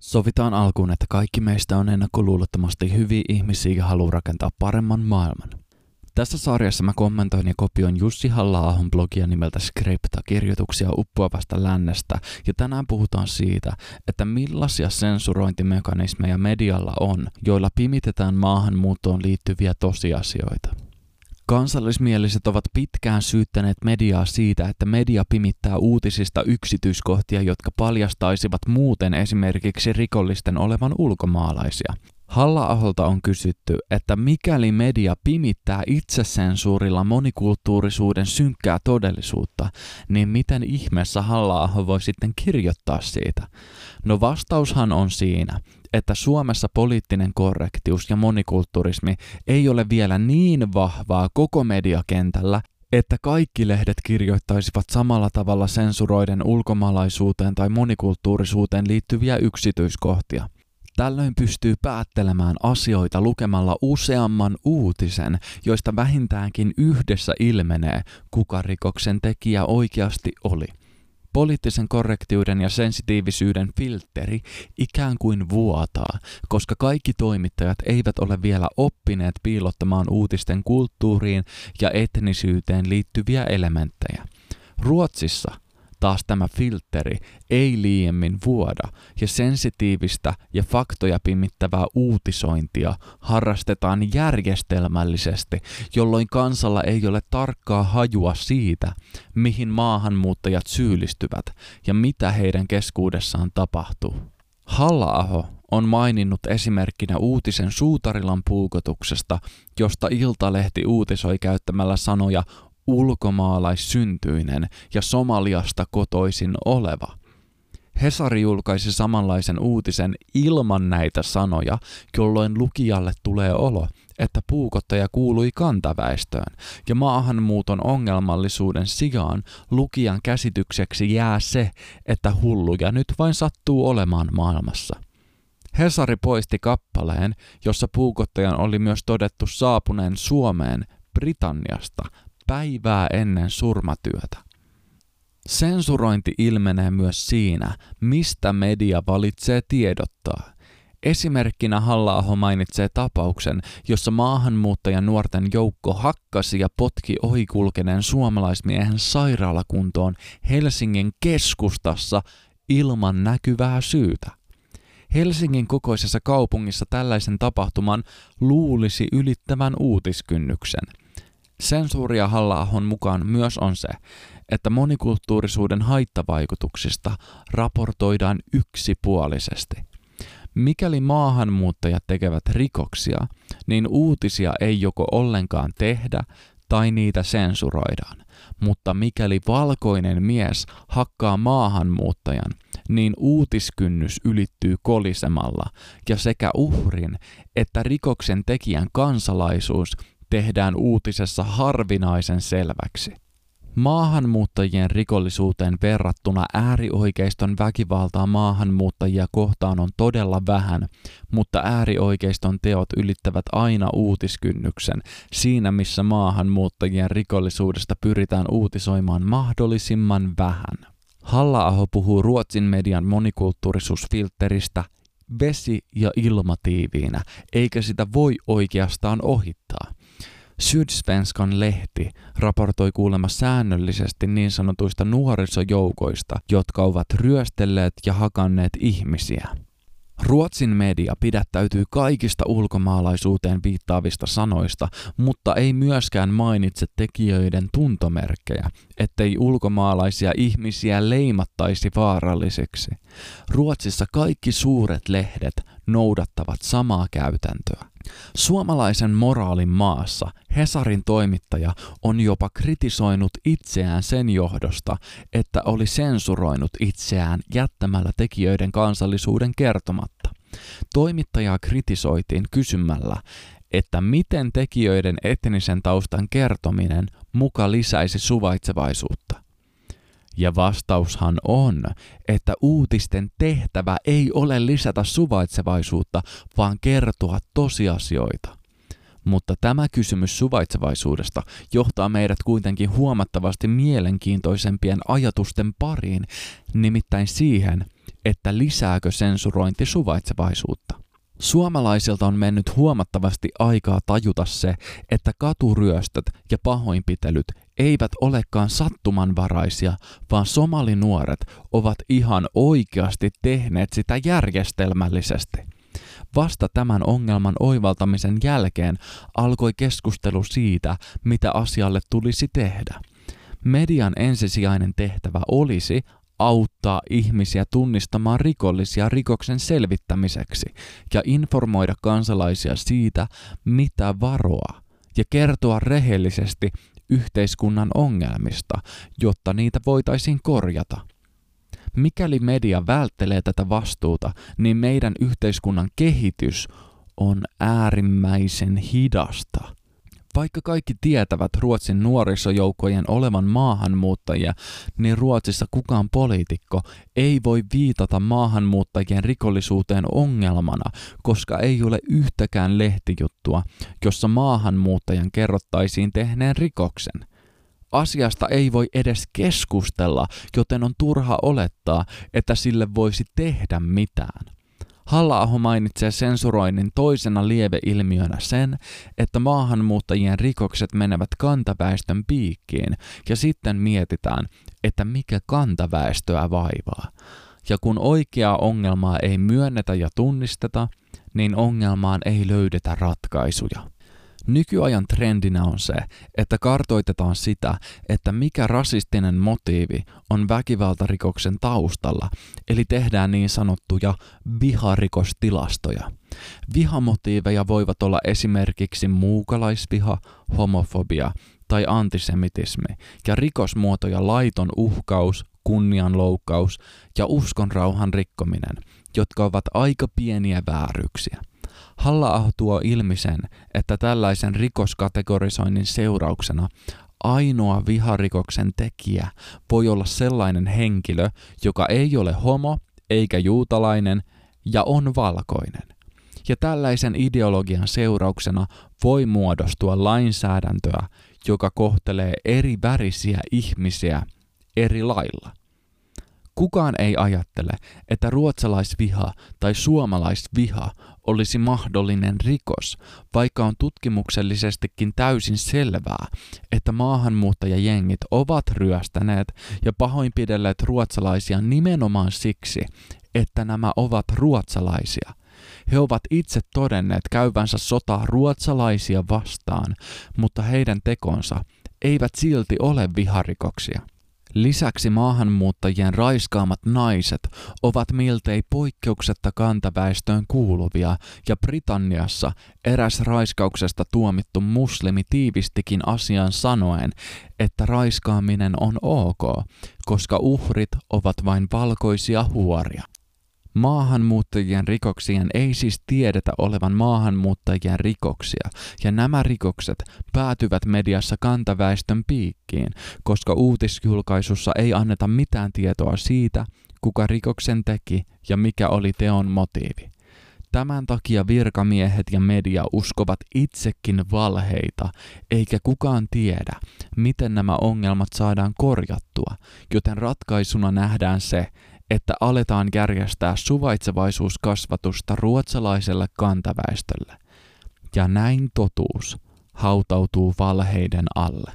Sovitaan alkuun, että kaikki meistä on ennakkoluulottomasti hyviä ihmisiä ja haluaa rakentaa paremman maailman. Tässä sarjassa mä kommentoin ja kopioin Jussi halla blogia nimeltä Skripta kirjoituksia uppoavasta lännestä ja tänään puhutaan siitä, että millaisia sensurointimekanismeja medialla on, joilla pimitetään maahanmuuttoon liittyviä tosiasioita. Kansallismieliset ovat pitkään syyttäneet mediaa siitä, että media pimittää uutisista yksityiskohtia, jotka paljastaisivat muuten esimerkiksi rikollisten olevan ulkomaalaisia. Halla-aholta on kysytty, että mikäli media pimittää itsesensuurilla monikulttuurisuuden synkkää todellisuutta, niin miten ihmeessä Halla-aho voi sitten kirjoittaa siitä? No vastaushan on siinä, että Suomessa poliittinen korrektius ja monikulturismi ei ole vielä niin vahvaa koko mediakentällä, että kaikki lehdet kirjoittaisivat samalla tavalla sensuroiden ulkomaalaisuuteen tai monikulttuurisuuteen liittyviä yksityiskohtia. Tällöin pystyy päättelemään asioita lukemalla useamman uutisen, joista vähintäänkin yhdessä ilmenee, kuka rikoksen tekijä oikeasti oli. Poliittisen korrektiuden ja sensitiivisyyden filteri ikään kuin vuotaa, koska kaikki toimittajat eivät ole vielä oppineet piilottamaan uutisten kulttuuriin ja etnisyyteen liittyviä elementtejä. Ruotsissa taas tämä filteri ei liiemmin vuoda ja sensitiivistä ja faktoja pimittävää uutisointia harrastetaan järjestelmällisesti, jolloin kansalla ei ole tarkkaa hajua siitä, mihin maahanmuuttajat syyllistyvät ja mitä heidän keskuudessaan tapahtuu. Halla-aho on maininnut esimerkkinä uutisen Suutarilan puukotuksesta, josta Iltalehti uutisoi käyttämällä sanoja ulkomaalaissyntyinen ja Somaliasta kotoisin oleva. Hesari julkaisi samanlaisen uutisen ilman näitä sanoja, jolloin lukijalle tulee olo, että puukottaja kuului kantaväestöön, ja maahanmuuton ongelmallisuuden sijaan lukijan käsitykseksi jää se, että hulluja nyt vain sattuu olemaan maailmassa. Hesari poisti kappaleen, jossa puukottajan oli myös todettu saapuneen Suomeen Britanniasta päivää ennen surmatyötä. Sensurointi ilmenee myös siinä, mistä media valitsee tiedottaa. Esimerkkinä halla mainitsee tapauksen, jossa maahanmuuttajan nuorten joukko hakkasi ja potki ohikulkeneen suomalaismiehen sairaalakuntoon Helsingin keskustassa ilman näkyvää syytä. Helsingin kokoisessa kaupungissa tällaisen tapahtuman luulisi ylittävän uutiskynnyksen – Sensuuria halla mukaan myös on se, että monikulttuurisuuden haittavaikutuksista raportoidaan yksipuolisesti. Mikäli maahanmuuttajat tekevät rikoksia, niin uutisia ei joko ollenkaan tehdä tai niitä sensuroidaan. Mutta mikäli valkoinen mies hakkaa maahanmuuttajan, niin uutiskynnys ylittyy kolisemalla ja sekä uhrin että rikoksen tekijän kansalaisuus tehdään uutisessa harvinaisen selväksi. Maahanmuuttajien rikollisuuteen verrattuna äärioikeiston väkivaltaa maahanmuuttajia kohtaan on todella vähän, mutta äärioikeiston teot ylittävät aina uutiskynnyksen siinä, missä maahanmuuttajien rikollisuudesta pyritään uutisoimaan mahdollisimman vähän. Halla-aho puhuu Ruotsin median monikulttuurisuusfilteristä vesi- ja ilmatiiviinä, eikä sitä voi oikeastaan ohittaa. Sydsvenskan lehti raportoi kuulemma säännöllisesti niin sanotuista nuorisojoukoista, jotka ovat ryöstelleet ja hakanneet ihmisiä. Ruotsin media pidättäytyy kaikista ulkomaalaisuuteen viittaavista sanoista, mutta ei myöskään mainitse tekijöiden tuntomerkkejä, ettei ulkomaalaisia ihmisiä leimattaisi vaarallisiksi. Ruotsissa kaikki suuret lehdet noudattavat samaa käytäntöä. Suomalaisen moraalin maassa Hesarin toimittaja on jopa kritisoinut itseään sen johdosta, että oli sensuroinut itseään jättämällä tekijöiden kansallisuuden kertomatta. Toimittajaa kritisoitiin kysymällä, että miten tekijöiden etnisen taustan kertominen muka lisäisi suvaitsevaisuutta. Ja vastaushan on, että uutisten tehtävä ei ole lisätä suvaitsevaisuutta, vaan kertoa tosiasioita. Mutta tämä kysymys suvaitsevaisuudesta johtaa meidät kuitenkin huomattavasti mielenkiintoisempien ajatusten pariin, nimittäin siihen, että lisääkö sensurointi suvaitsevaisuutta. Suomalaisilta on mennyt huomattavasti aikaa tajuta se, että katuryöstöt ja pahoinpitelyt eivät olekaan sattumanvaraisia, vaan somalinuoret ovat ihan oikeasti tehneet sitä järjestelmällisesti. Vasta tämän ongelman oivaltamisen jälkeen alkoi keskustelu siitä, mitä asialle tulisi tehdä. Median ensisijainen tehtävä olisi auttaa ihmisiä tunnistamaan rikollisia rikoksen selvittämiseksi ja informoida kansalaisia siitä, mitä varoa, ja kertoa rehellisesti yhteiskunnan ongelmista, jotta niitä voitaisiin korjata. Mikäli media välttelee tätä vastuuta, niin meidän yhteiskunnan kehitys on äärimmäisen hidasta. Vaikka kaikki tietävät Ruotsin nuorisojoukkojen olevan maahanmuuttajia, niin Ruotsissa kukaan poliitikko ei voi viitata maahanmuuttajien rikollisuuteen ongelmana, koska ei ole yhtäkään lehtijuttua, jossa maahanmuuttajan kerrottaisiin tehneen rikoksen. Asiasta ei voi edes keskustella, joten on turha olettaa, että sille voisi tehdä mitään halla mainitsee sensuroinnin toisena lieveilmiönä sen, että maahanmuuttajien rikokset menevät kantaväestön piikkiin ja sitten mietitään, että mikä kantaväestöä vaivaa. Ja kun oikeaa ongelmaa ei myönnetä ja tunnisteta, niin ongelmaan ei löydetä ratkaisuja. Nykyajan trendinä on se, että kartoitetaan sitä, että mikä rasistinen motiivi on väkivaltarikoksen taustalla, eli tehdään niin sanottuja viharikostilastoja. Vihamotiiveja voivat olla esimerkiksi muukalaisviha, homofobia tai antisemitismi, ja rikosmuotoja laiton uhkaus, kunnianloukkaus ja uskonrauhan rikkominen, jotka ovat aika pieniä vääryyksiä halla tuo ilmi sen, että tällaisen rikoskategorisoinnin seurauksena ainoa viharikoksen tekijä voi olla sellainen henkilö, joka ei ole homo eikä juutalainen ja on valkoinen. Ja tällaisen ideologian seurauksena voi muodostua lainsäädäntöä, joka kohtelee eri värisiä ihmisiä eri lailla. Kukaan ei ajattele, että ruotsalaisviha tai suomalaisviha olisi mahdollinen rikos, vaikka on tutkimuksellisestikin täysin selvää, että maahanmuuttajajengit ovat ryöstäneet ja pahoinpidelleet ruotsalaisia nimenomaan siksi, että nämä ovat ruotsalaisia. He ovat itse todenneet käyvänsä sotaa ruotsalaisia vastaan, mutta heidän tekonsa eivät silti ole viharikoksia. Lisäksi maahanmuuttajien raiskaamat naiset ovat miltei poikkeuksetta kantaväestöön kuuluvia ja Britanniassa eräs raiskauksesta tuomittu muslimi tiivistikin asian sanoen, että raiskaaminen on ok, koska uhrit ovat vain valkoisia huoria. Maahanmuuttajien rikoksien ei siis tiedetä olevan maahanmuuttajien rikoksia, ja nämä rikokset päätyvät mediassa kantaväestön piikkiin, koska uutisjulkaisussa ei anneta mitään tietoa siitä, kuka rikoksen teki ja mikä oli teon motiivi. Tämän takia virkamiehet ja media uskovat itsekin valheita, eikä kukaan tiedä, miten nämä ongelmat saadaan korjattua, joten ratkaisuna nähdään se, että aletaan järjestää suvaitsevaisuuskasvatusta ruotsalaiselle kantaväestölle. Ja näin totuus hautautuu valheiden alle.